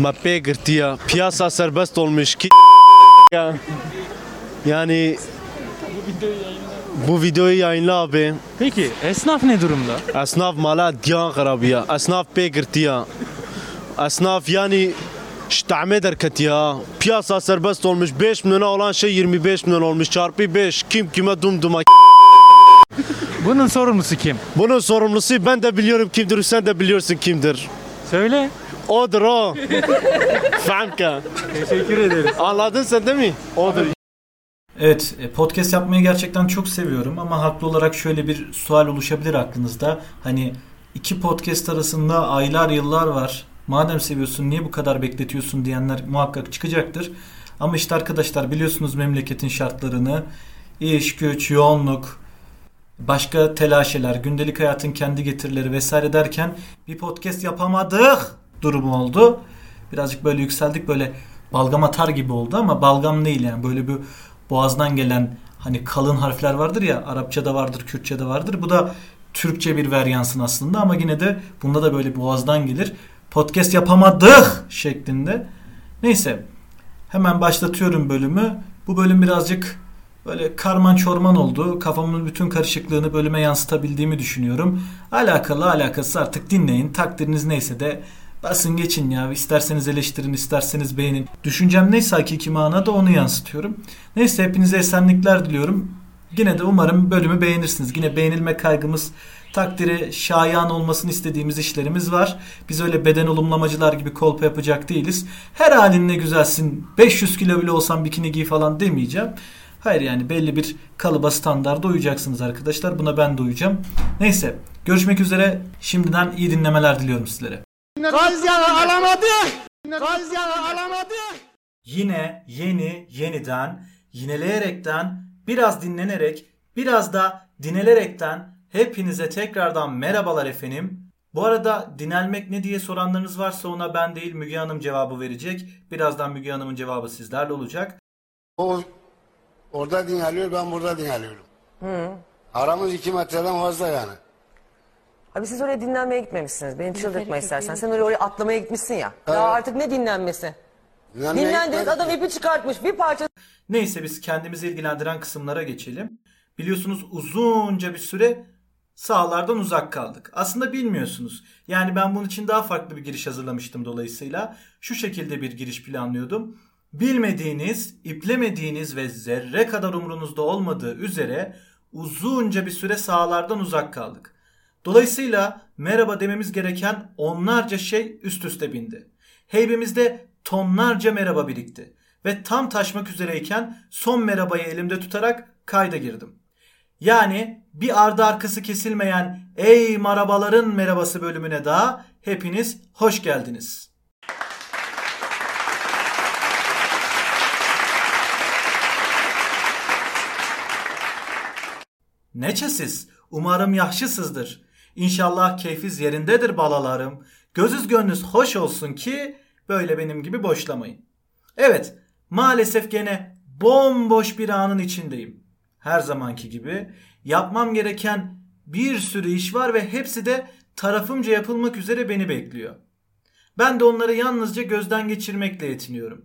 Mappe girtiya. Piyasa serbest olmuş ki ya. Yani bu videoyu yayınla abi. Peki esnaf ne durumda? Esnaf mala diyan karabiya. Esnaf pe girtiya. Esnaf yani ştame derket ya. Piyasa serbest olmuş. 5 milyona olan şey 25 milyon olmuş. Çarpı 5. Kim kime dumduma Bunun sorumlusu kim? Bunun sorumlusu ben de biliyorum kimdir. Sen de biliyorsun kimdir. Söyle. Odur o. Famka. Teşekkür ederiz. Anladın sen değil mi? Odur. Evet, e, podcast yapmayı gerçekten çok seviyorum ama haklı olarak şöyle bir sual oluşabilir aklınızda. Hani iki podcast arasında aylar yıllar var. Madem seviyorsun niye bu kadar bekletiyorsun diyenler muhakkak çıkacaktır. Ama işte arkadaşlar biliyorsunuz memleketin şartlarını. İş, güç, yoğunluk, başka telaşeler, gündelik hayatın kendi getirileri vesaire derken bir podcast yapamadık durumu oldu. Birazcık böyle yükseldik böyle balgam atar gibi oldu ama balgam değil yani böyle bir boğazdan gelen hani kalın harfler vardır ya Arapçada vardır, Kürtçede vardır. Bu da Türkçe bir varyansın aslında ama yine de bunda da böyle boğazdan gelir. Podcast yapamadık şeklinde. Neyse hemen başlatıyorum bölümü. Bu bölüm birazcık böyle karman çorman oldu. Kafamın bütün karışıklığını bölüme yansıtabildiğimi düşünüyorum. Alakalı alakası artık dinleyin. Takdiriniz neyse de basın geçin ya. İsterseniz eleştirin, isterseniz beğenin. Düşüncem neyse hakiki manada onu yansıtıyorum. Neyse hepinize esenlikler diliyorum. Yine de umarım bölümü beğenirsiniz. Yine beğenilme kaygımız takdire şayan olmasını istediğimiz işlerimiz var. Biz öyle beden olumlamacılar gibi kolpa yapacak değiliz. Her halinle güzelsin. 500 kilo bile olsan bikini giy falan demeyeceğim. Hayır yani belli bir kalıba standarda uyacaksınız arkadaşlar. Buna ben de uyacağım. Neyse görüşmek üzere. Şimdiden iyi dinlemeler diliyorum sizlere. Yine yeni yeniden yineleyerekten biraz dinlenerek biraz da dinelerekten hepinize tekrardan merhabalar efendim. Bu arada dinelmek ne diye soranlarınız varsa ona ben değil Müge Hanım cevabı verecek. Birazdan Müge Hanım'ın cevabı sizlerle olacak. O orada dinleniyor, ben burada dinleniyorum. Aramız iki metreden fazla yani. Abi siz oraya dinlenmeye gitmemişsiniz. Beni çıldırtma istersen. Sen oraya, oraya atlamaya gitmişsin ya. Ya artık ne dinlenmesi? Dinlenmeye Dinlendiniz adam ipi çıkartmış. Bir parça Neyse biz kendimizi ilgilendiren kısımlara geçelim. Biliyorsunuz uzunca bir süre sahalardan uzak kaldık. Aslında bilmiyorsunuz. Yani ben bunun için daha farklı bir giriş hazırlamıştım dolayısıyla. Şu şekilde bir giriş planlıyordum. Bilmediğiniz, iplemediğiniz ve zerre kadar umrunuzda olmadığı üzere uzunca bir süre sahalardan uzak kaldık. Dolayısıyla merhaba dememiz gereken onlarca şey üst üste bindi. Heybemizde tonlarca merhaba birikti. Ve tam taşmak üzereyken son merhabayı elimde tutarak kayda girdim. Yani bir ardı arkası kesilmeyen Ey Marabaların Merhabası bölümüne daha hepiniz hoş geldiniz. Neçesiz, umarım yaxşısızdır. İnşallah keyfiz yerindedir balalarım. Gözüz gönlünüz hoş olsun ki böyle benim gibi boşlamayın. Evet, maalesef gene bomboş bir anın içindeyim. Her zamanki gibi yapmam gereken bir sürü iş var ve hepsi de tarafımca yapılmak üzere beni bekliyor. Ben de onları yalnızca gözden geçirmekle yetiniyorum.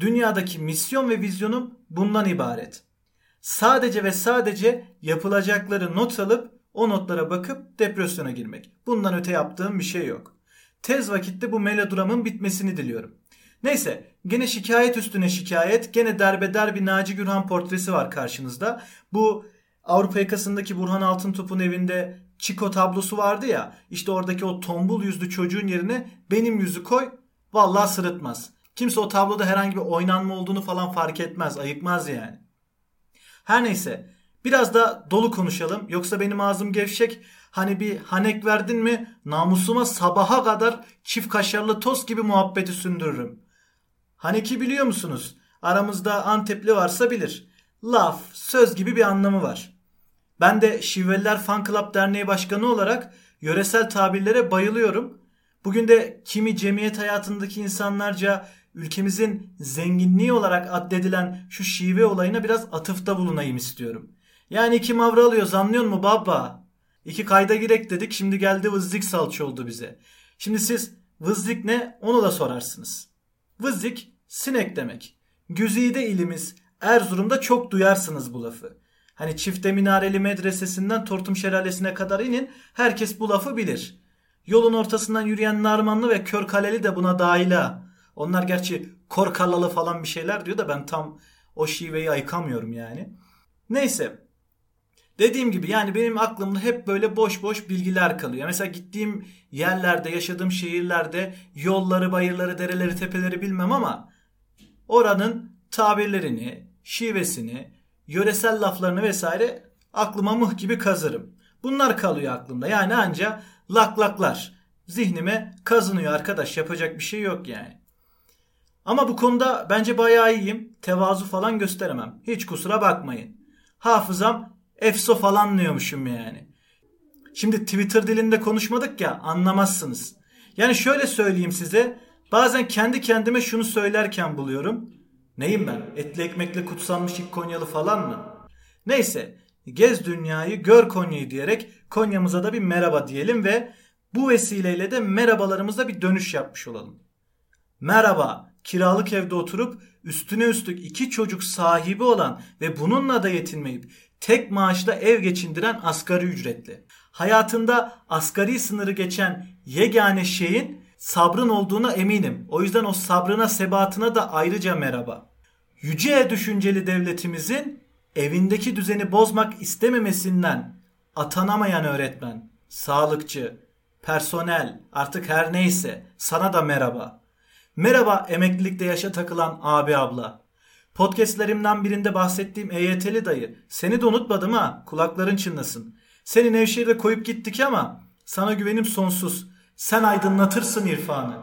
Dünyadaki misyon ve vizyonum bundan ibaret. Sadece ve sadece yapılacakları not alıp o notlara bakıp depresyona girmek. Bundan öte yaptığım bir şey yok. Tez vakitte bu melodramın bitmesini diliyorum. Neyse gene şikayet üstüne şikayet gene derbeder bir Naci Gürhan portresi var karşınızda. Bu Avrupa yakasındaki Burhan Altıntop'un evinde Çiko tablosu vardı ya işte oradaki o tombul yüzlü çocuğun yerine benim yüzü koy vallahi sırıtmaz. Kimse o tabloda herhangi bir oynanma olduğunu falan fark etmez ayıkmaz yani. Her neyse biraz da dolu konuşalım yoksa benim ağzım gevşek hani bir hanek verdin mi namusuma sabaha kadar çift kaşarlı tost gibi muhabbeti sündürürüm. Haneki biliyor musunuz? Aramızda Antepli varsa bilir. Laf, söz gibi bir anlamı var. Ben de Şivveliler Fan Club Derneği Başkanı olarak yöresel tabirlere bayılıyorum. Bugün de kimi cemiyet hayatındaki insanlarca ülkemizin zenginliği olarak addedilen şu şive olayına biraz atıfta bulunayım istiyorum. Yani iki mavra alıyoruz anlıyor mu baba? İki kayda girek dedik şimdi geldi vızlık salça oldu bize. Şimdi siz Vızzik ne onu da sorarsınız. Vızzik sinek demek. Güzide ilimiz Erzurum'da çok duyarsınız bu lafı. Hani çifte minareli medresesinden Tortum Şelalesi'ne kadar inin herkes bu lafı bilir. Yolun ortasından yürüyen Narmanlı ve Körkaleli de buna dahil ha. Onlar gerçi Korkalalı falan bir şeyler diyor da ben tam o şiveyi ayıkamıyorum yani. Neyse. Dediğim gibi yani benim aklımda hep böyle boş boş bilgiler kalıyor. Mesela gittiğim yerlerde, yaşadığım şehirlerde yolları, bayırları, dereleri, tepeleri bilmem ama oranın tabirlerini, şivesini, yöresel laflarını vesaire aklıma mıh gibi kazırım. Bunlar kalıyor aklımda. Yani anca laklaklar zihnime kazınıyor arkadaş. Yapacak bir şey yok yani. Ama bu konuda bence bayağı iyiyim. Tevazu falan gösteremem. Hiç kusura bakmayın. Hafızam efso falan diyormuşum yani. Şimdi Twitter dilinde konuşmadık ya anlamazsınız. Yani şöyle söyleyeyim size. Bazen kendi kendime şunu söylerken buluyorum. Neyim ben? Etli ekmekle kutsanmış ilk falan mı? Neyse. Gez dünyayı, gör Konya'yı diyerek Konya'mıza da bir merhaba diyelim ve bu vesileyle de merhabalarımıza bir dönüş yapmış olalım. Merhaba, kiralık evde oturup üstüne üstlük iki çocuk sahibi olan ve bununla da yetinmeyip tek maaşla ev geçindiren asgari ücretli. Hayatında asgari sınırı geçen yegane şeyin sabrın olduğuna eminim. O yüzden o sabrına sebatına da ayrıca merhaba. Yüce düşünceli devletimizin evindeki düzeni bozmak istememesinden atanamayan öğretmen, sağlıkçı, personel artık her neyse sana da merhaba. Merhaba emeklilikte yaşa takılan abi abla. Podcastlerimden birinde bahsettiğim EYT'li dayı. Seni de unutmadım ha kulakların çınlasın. Seni Nevşehir'de koyup gittik ama sana güvenim sonsuz. Sen aydınlatırsın irfanı.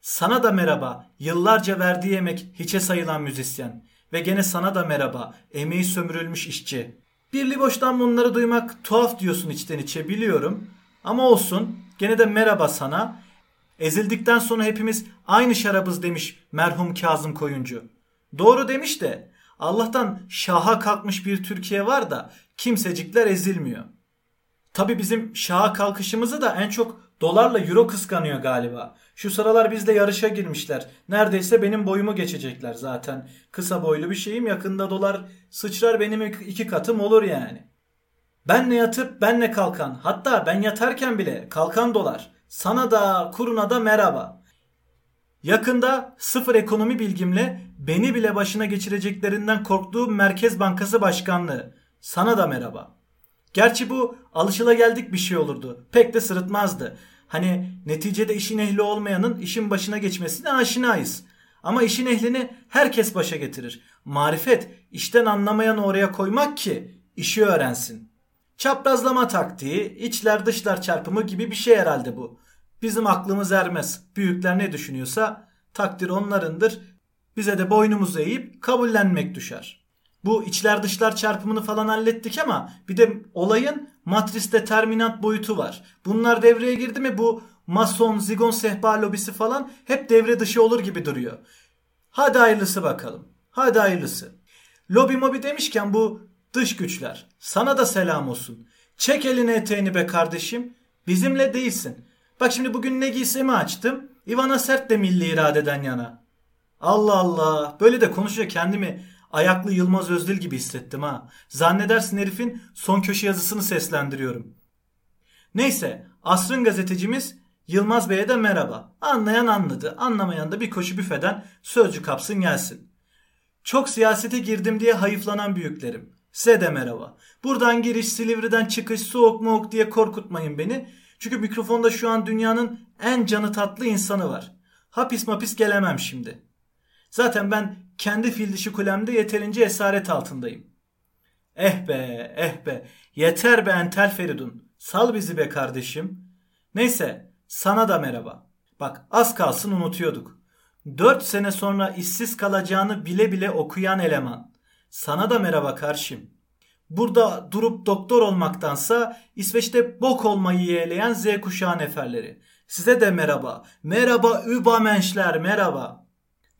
Sana da merhaba. Yıllarca verdiği emek hiçe sayılan müzisyen. Ve gene sana da merhaba. Emeği sömürülmüş işçi. Birli boştan bunları duymak tuhaf diyorsun içten içe biliyorum. Ama olsun. Gene de merhaba sana. Ezildikten sonra hepimiz aynı şarabız demiş merhum Kazım Koyuncu. Doğru demiş de Allah'tan şaha kalkmış bir Türkiye var da kimsecikler ezilmiyor. Tabi bizim şaha kalkışımızı da en çok dolarla euro kıskanıyor galiba. Şu sıralar bizle yarışa girmişler. Neredeyse benim boyumu geçecekler zaten. Kısa boylu bir şeyim yakında dolar sıçrar benim iki katım olur yani. Benle yatıp benle kalkan hatta ben yatarken bile kalkan dolar. Sana da kuruna da merhaba. Yakında sıfır ekonomi bilgimle beni bile başına geçireceklerinden korktuğum Merkez Bankası Başkanlığı. Sana da merhaba. Gerçi bu alışılageldik bir şey olurdu. Pek de sırıtmazdı. Hani neticede işin ehli olmayanın işin başına geçmesine aşinayız. Ama işin ehlini herkes başa getirir. Marifet işten anlamayanı oraya koymak ki işi öğrensin. Çaprazlama taktiği, içler dışlar çarpımı gibi bir şey herhalde bu. Bizim aklımız ermez. Büyükler ne düşünüyorsa takdir onlarındır. Bize de boynumuzu eğip kabullenmek düşer. Bu içler dışlar çarpımını falan hallettik ama bir de olayın matris determinant boyutu var. Bunlar devreye girdi mi bu mason, zigon sehpa lobisi falan hep devre dışı olur gibi duruyor. Hadi hayırlısı bakalım. Hadi hayırlısı. Lobi mobi demişken bu dış güçler sana da selam olsun. Çek elini eteğini be kardeşim. Bizimle değilsin. Bak şimdi bugün ne giysemi açtım. Ivana Sert de milli iradeden yana. Allah Allah. Böyle de konuşuyor kendimi ayaklı Yılmaz Özdil gibi hissettim ha. Zannedersin herifin son köşe yazısını seslendiriyorum. Neyse asrın gazetecimiz Yılmaz Bey'e de merhaba. Anlayan anladı. Anlamayan da bir koşu büfeden sözcü kapsın gelsin. Çok siyasete girdim diye hayıflanan büyüklerim. Size de merhaba. Buradan giriş, Silivri'den çıkış, soğuk moğuk diye korkutmayın beni. Çünkü mikrofonda şu an dünyanın en canı tatlı insanı var. Hapis mapis gelemem şimdi. Zaten ben kendi fil dişi kulemde yeterince esaret altındayım. Eh be eh be yeter be entel Feridun. Sal bizi be kardeşim. Neyse sana da merhaba. Bak az kalsın unutuyorduk. Dört sene sonra işsiz kalacağını bile bile okuyan eleman. Sana da merhaba karşım. Burada durup doktor olmaktansa İsveç'te bok olmayı yeğleyen Z kuşağı neferleri. Size de merhaba. Merhaba übermenschler merhaba.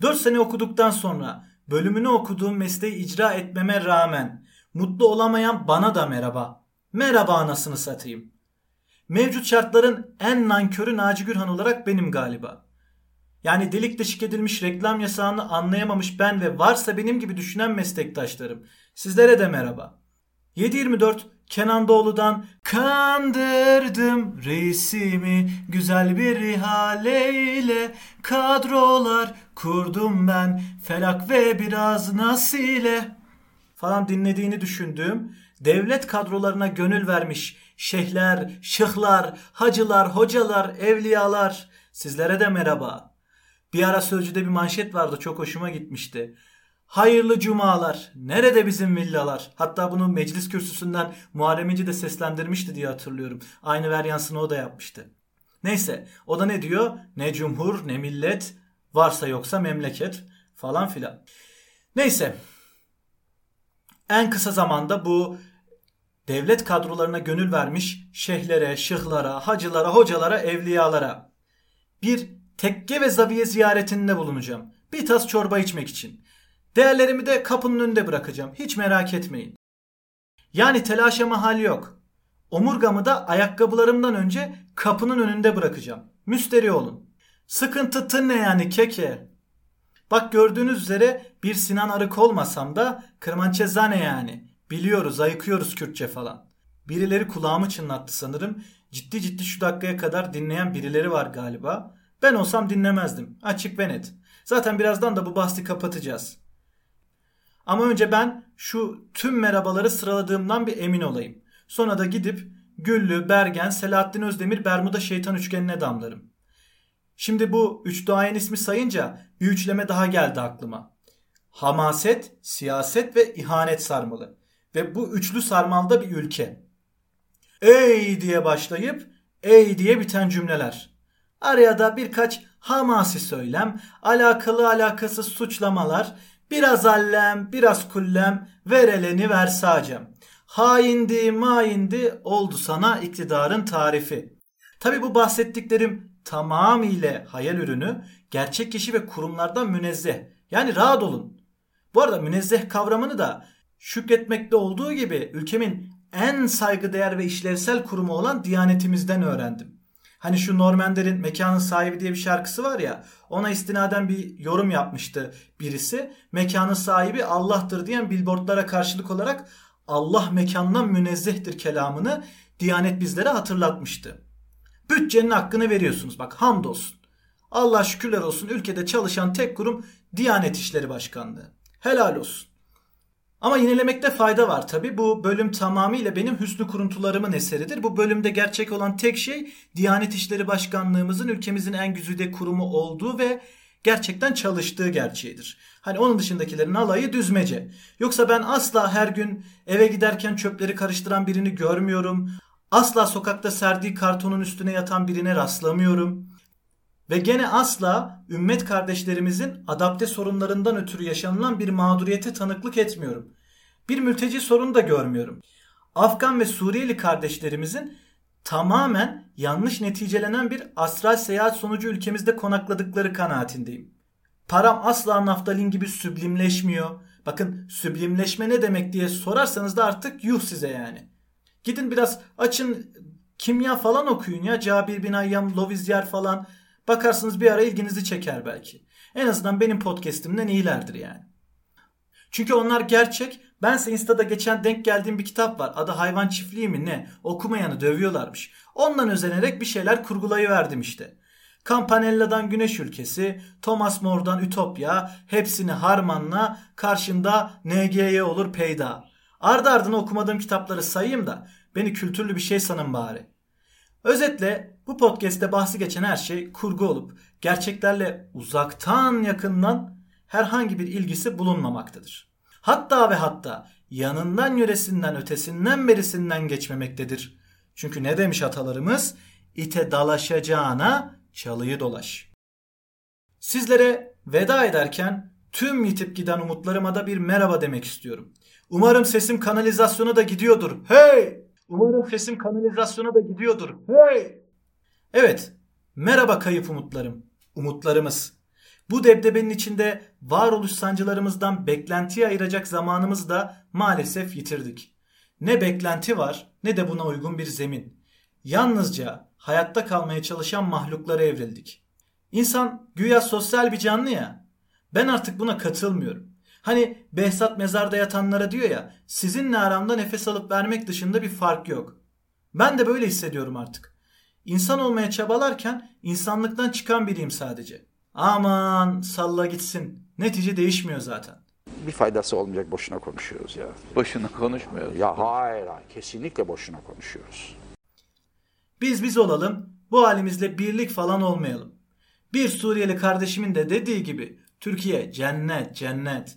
4 sene okuduktan sonra bölümünü okuduğum mesleği icra etmeme rağmen mutlu olamayan bana da merhaba. Merhaba anasını satayım. Mevcut şartların en nankörü Naci Gürhan olarak benim galiba. Yani delik deşik edilmiş reklam yasağını anlayamamış ben ve varsa benim gibi düşünen meslektaşlarım. Sizlere de merhaba. 7.24 Kenan Doğulu'dan Kandırdım reisimi güzel bir ihaleyle Kadrolar kurdum ben felak ve biraz nasile falan dinlediğini düşündüğüm devlet kadrolarına gönül vermiş şeyhler, şıhlar, hacılar, hocalar, evliyalar sizlere de merhaba. Bir ara Sözcü'de bir manşet vardı çok hoşuma gitmişti. Hayırlı cumalar. Nerede bizim villalar? Hatta bunu meclis kürsüsünden Muharrem İnce de seslendirmişti diye hatırlıyorum. Aynı varyansını o da yapmıştı. Neyse o da ne diyor? Ne cumhur ne millet varsa yoksa memleket falan filan. Neyse en kısa zamanda bu devlet kadrolarına gönül vermiş şeyhlere, şıhlara, hacılara, hocalara, evliyalara bir tekke ve zaviye ziyaretinde bulunacağım. Bir tas çorba içmek için. Değerlerimi de kapının önünde bırakacağım. Hiç merak etmeyin. Yani telaşa mahal yok. Omurgamı da ayakkabılarımdan önce kapının önünde bırakacağım. Müsteri olun. Sıkıntı tın ne yani keke? Bak gördüğünüz üzere bir Sinan Arık olmasam da Kırmançezane yani. Biliyoruz ayıkıyoruz Kürtçe falan. Birileri kulağımı çınlattı sanırım. Ciddi ciddi şu dakikaya kadar dinleyen birileri var galiba. Ben olsam dinlemezdim. Açık ve net. Zaten birazdan da bu bahsi kapatacağız. Ama önce ben şu tüm merhabaları sıraladığımdan bir emin olayım. Sonra da gidip Güllü, Bergen, Selahattin Özdemir, Bermuda şeytan üçgenine damlarım. Şimdi bu üç duayen ismi sayınca bir üçleme daha geldi aklıma. Hamaset, siyaset ve ihanet sarmalı. Ve bu üçlü sarmalda bir ülke. Ey diye başlayıp ey diye biten cümleler. Araya da birkaç hamasi söylem, alakalı alakasız suçlamalar, biraz allem, biraz kullem, vereleni versacem. Haindi, maindi oldu sana iktidarın tarifi. Tabi bu bahsettiklerim tamamıyla hayal ürünü, gerçek kişi ve kurumlardan münezzeh. Yani rahat olun. Bu arada münezzeh kavramını da şükretmekte olduğu gibi ülkemin en saygıdeğer ve işlevsel kurumu olan Diyanetimizden öğrendim. Hani şu Normander'in Mekanın Sahibi diye bir şarkısı var ya ona istinaden bir yorum yapmıştı birisi. Mekanın sahibi Allah'tır diyen billboardlara karşılık olarak Allah mekandan münezzehtir kelamını Diyanet bizlere hatırlatmıştı. Bütçenin hakkını veriyorsunuz bak hamdolsun. Allah şükürler olsun ülkede çalışan tek kurum Diyanet İşleri Başkanlığı. Helal olsun. Ama yinelemekte fayda var tabi. Bu bölüm tamamıyla benim hüsnü kuruntularımın eseridir. Bu bölümde gerçek olan tek şey Diyanet İşleri Başkanlığımızın ülkemizin en güzide kurumu olduğu ve gerçekten çalıştığı gerçeğidir. Hani onun dışındakilerin alayı düzmece. Yoksa ben asla her gün eve giderken çöpleri karıştıran birini görmüyorum. Asla sokakta serdiği kartonun üstüne yatan birine rastlamıyorum. Ve gene asla ümmet kardeşlerimizin adapte sorunlarından ötürü yaşanılan bir mağduriyete tanıklık etmiyorum. Bir mülteci sorunu da görmüyorum. Afgan ve Suriyeli kardeşlerimizin tamamen yanlış neticelenen bir astral seyahat sonucu ülkemizde konakladıkları kanaatindeyim. Param asla naftalin gibi süblimleşmiyor. Bakın süblimleşme ne demek diye sorarsanız da artık yuh size yani. Gidin biraz açın kimya falan okuyun ya. Cabir bin Ayyam, Lovizier falan. Bakarsınız bir ara ilginizi çeker belki. En azından benim podcast'imden iyilerdir yani. Çünkü onlar gerçek. Bense Insta'da geçen denk geldiğim bir kitap var. Adı Hayvan Çiftliği mi ne? Okumayanı dövüyorlarmış. Ondan özenerek bir şeyler kurgulayıverdim işte. Campanella'dan Güneş Ülkesi, Thomas More'dan Ütopya, hepsini harmanla karşında NGY olur peyda. Ardı ardına okumadığım kitapları sayayım da beni kültürlü bir şey sanın bari. Özetle bu podcast'te bahsi geçen her şey kurgu olup gerçeklerle uzaktan yakından herhangi bir ilgisi bulunmamaktadır. Hatta ve hatta yanından yöresinden ötesinden berisinden geçmemektedir. Çünkü ne demiş atalarımız? İte dalaşacağına çalıyı dolaş. Sizlere veda ederken tüm yitip giden umutlarıma da bir merhaba demek istiyorum. Umarım sesim kanalizasyona da gidiyordur. Hey! Umarım sesim kanalizasyona da gidiyordur. Hey! Evet, merhaba kayıp umutlarım, umutlarımız. Bu debdebenin içinde varoluş sancılarımızdan beklentiye ayıracak zamanımızı da maalesef yitirdik. Ne beklenti var ne de buna uygun bir zemin. yalnızca hayatta kalmaya çalışan mahluklara evrildik. İnsan güya sosyal bir canlı ya. Ben artık buna katılmıyorum. Hani Behzat mezarda yatanlara diyor ya sizinle aramda nefes alıp vermek dışında bir fark yok. Ben de böyle hissediyorum artık. İnsan olmaya çabalarken insanlıktan çıkan biriyim sadece. Aman salla gitsin. Netice değişmiyor zaten. bir faydası olmayacak boşuna konuşuyoruz ya. Boşuna konuşmuyoruz. Ya hayır, hayır kesinlikle boşuna konuşuyoruz. Biz biz olalım, bu halimizle birlik falan olmayalım. Bir Suriyeli kardeşimin de dediği gibi Türkiye cennet cennet.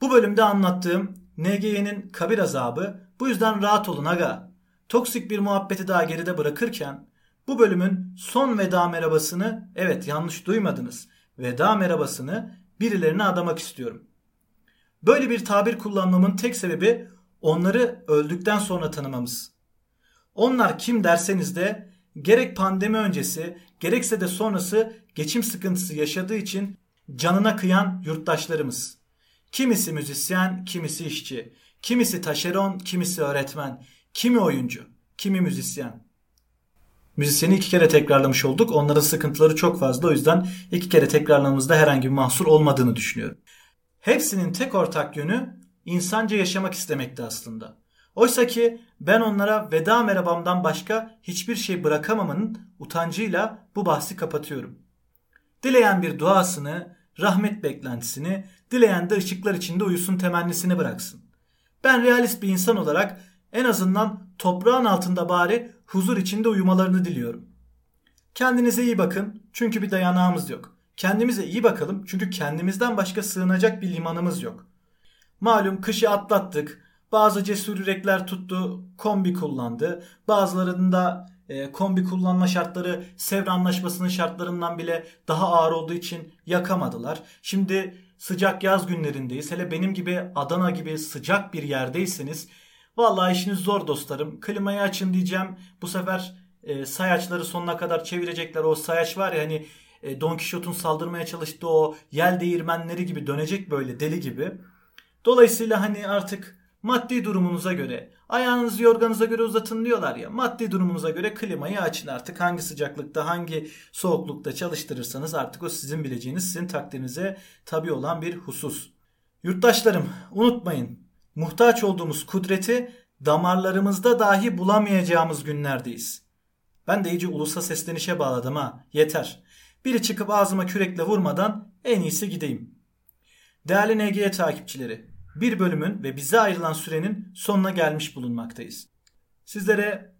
Bu bölümde anlattığım NGY'nin kabir azabı bu yüzden rahat olun aga. Toksik bir muhabbeti daha geride bırakırken bu bölümün son veda merhabasını evet yanlış duymadınız. Veda merhabasını birilerine adamak istiyorum. Böyle bir tabir kullanmamın tek sebebi onları öldükten sonra tanımamız. Onlar kim derseniz de gerek pandemi öncesi gerekse de sonrası geçim sıkıntısı yaşadığı için canına kıyan yurttaşlarımız. Kimisi müzisyen, kimisi işçi, kimisi taşeron, kimisi öğretmen, kimi oyuncu, kimi müzisyen. Müzisyeni iki kere tekrarlamış olduk. Onların sıkıntıları çok fazla. O yüzden iki kere tekrarlamamızda herhangi bir mahsur olmadığını düşünüyorum. Hepsinin tek ortak yönü insanca yaşamak istemekti aslında. Oysa ki ben onlara veda merhabamdan başka hiçbir şey bırakamamanın utancıyla bu bahsi kapatıyorum. Dileyen bir duasını, rahmet beklentisini, dileyen de ışıklar içinde uyusun temennisini bıraksın. Ben realist bir insan olarak en azından toprağın altında bari huzur içinde uyumalarını diliyorum. Kendinize iyi bakın çünkü bir dayanağımız yok. Kendimize iyi bakalım çünkü kendimizden başka sığınacak bir limanımız yok. Malum kışı atlattık. Bazı cesur yürekler tuttu, kombi kullandı. Bazılarında e, kombi kullanma şartları Sevr Anlaşması'nın şartlarından bile daha ağır olduğu için yakamadılar. Şimdi sıcak yaz günlerindeyiz. Hele benim gibi Adana gibi sıcak bir yerdeyseniz vallahi işiniz zor dostlarım. Klimayı açın diyeceğim. Bu sefer e, sayaçları sonuna kadar çevirecekler. O sayaç var ya hani e, Don Quixote'un saldırmaya çalıştığı o yel değirmenleri gibi dönecek böyle deli gibi. Dolayısıyla hani artık maddi durumunuza göre ayağınızı yorganıza göre uzatın diyorlar ya maddi durumunuza göre klimayı açın artık hangi sıcaklıkta hangi soğuklukta çalıştırırsanız artık o sizin bileceğiniz sizin takdirinize tabi olan bir husus. Yurttaşlarım unutmayın muhtaç olduğumuz kudreti damarlarımızda dahi bulamayacağımız günlerdeyiz. Ben de iyice ulusa seslenişe bağladım ha yeter. Biri çıkıp ağzıma kürekle vurmadan en iyisi gideyim. Değerli NGE takipçileri, bir bölümün ve bize ayrılan sürenin sonuna gelmiş bulunmaktayız. Sizlere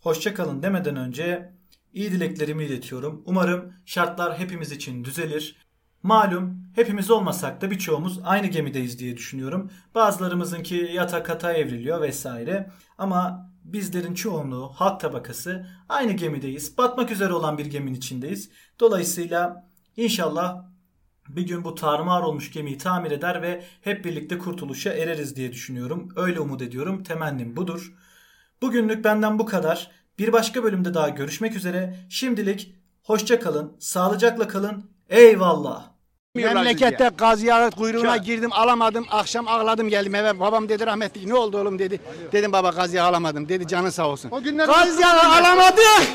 hoşça kalın demeden önce iyi dileklerimi iletiyorum. Umarım şartlar hepimiz için düzelir. Malum hepimiz olmasak da birçoğumuz aynı gemideyiz diye düşünüyorum. Bazılarımızınki yata kata evriliyor vesaire. Ama bizlerin çoğunluğu halk tabakası aynı gemideyiz. Batmak üzere olan bir geminin içindeyiz. Dolayısıyla inşallah bir gün bu tarumar olmuş gemiyi tamir eder ve hep birlikte kurtuluşa ereriz diye düşünüyorum. Öyle umut ediyorum. Temennim budur. Bugünlük benden bu kadar. Bir başka bölümde daha görüşmek üzere. Şimdilik hoşça kalın, sağlıcakla kalın. Eyvallah. Memlekette gaz kuyruğuna girdim alamadım. Akşam ağladım geldim eve. Babam dedi rahmetli ne oldu oğlum dedi. Dedim baba gaz yağı alamadım. Dedi canın sağ olsun. O günler gaz yağı alamadık.